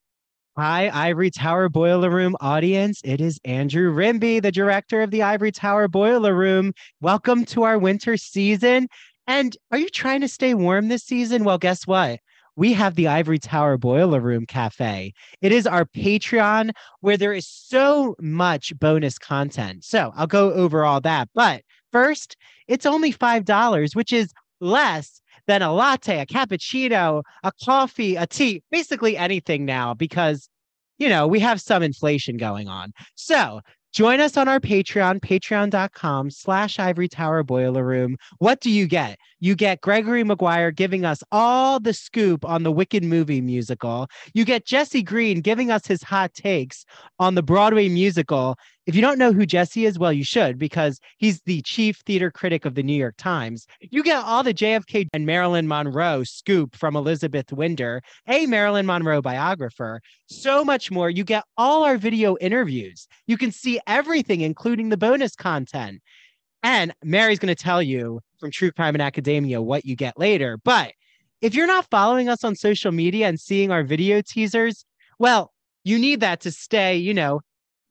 Hi, Ivory Tower Boiler Room audience. It is Andrew Rimby, the director of the Ivory Tower Boiler Room. Welcome to our winter season. And are you trying to stay warm this season? Well, guess what? We have the Ivory Tower Boiler Room Cafe. It is our Patreon where there is so much bonus content. So I'll go over all that. But first, it's only $5, which is less than a latte, a cappuccino, a coffee, a tea, basically anything now because, you know, we have some inflation going on. So Join us on our Patreon, patreon.com slash ivory tower boiler room. What do you get? You get Gregory Maguire giving us all the scoop on the Wicked movie musical. You get Jesse Green giving us his hot takes on the Broadway musical. If you don't know who Jesse is, well, you should because he's the chief theater critic of the New York Times. You get all the JFK and Marilyn Monroe scoop from Elizabeth Winder, a Marilyn Monroe biographer. So much more. You get all our video interviews. You can see everything, including the bonus content. And Mary's going to tell you from True Crime and Academia what you get later. But if you're not following us on social media and seeing our video teasers, well, you need that to stay, you know,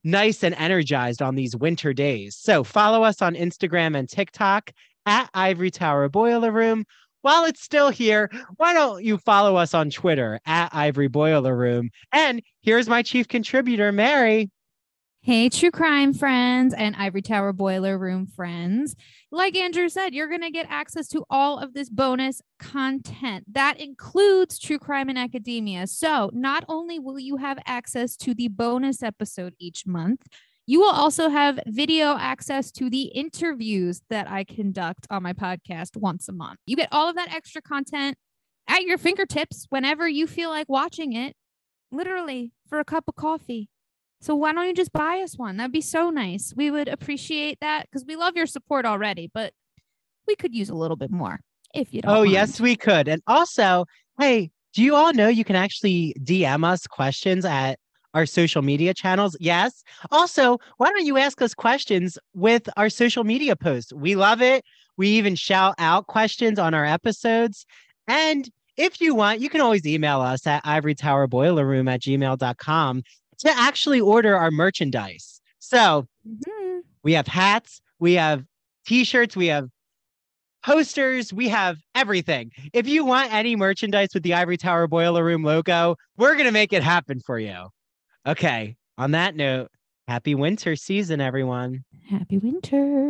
nice and energized on these winter days. So follow us on Instagram and TikTok at Ivory Tower Boiler Room. While it's still here, why don't you follow us on Twitter at Ivory Boiler Room? And here's my chief contributor, Mary. Hey, true crime friends and Ivory Tower Boiler Room friends. Like Andrew said, you're going to get access to all of this bonus content. That includes True Crime and Academia. So, not only will you have access to the bonus episode each month, you will also have video access to the interviews that I conduct on my podcast once a month. You get all of that extra content at your fingertips whenever you feel like watching it, literally for a cup of coffee so why don't you just buy us one? That'd be so nice. We would appreciate that because we love your support already, but we could use a little bit more if you don't. Oh, mind. yes, we could. And also, hey, do you all know you can actually DM us questions at our social media channels? Yes. Also, why don't you ask us questions with our social media posts? We love it. We even shout out questions on our episodes. And if you want, you can always email us at ivorytowerboilerroom at gmail.com to actually order our merchandise. So mm-hmm. we have hats, we have t-shirts, we have posters, we have everything. If you want any merchandise with the Ivory Tower Boiler Room logo, we're going to make it happen for you. Okay. On that note, happy winter season, everyone. Happy winter.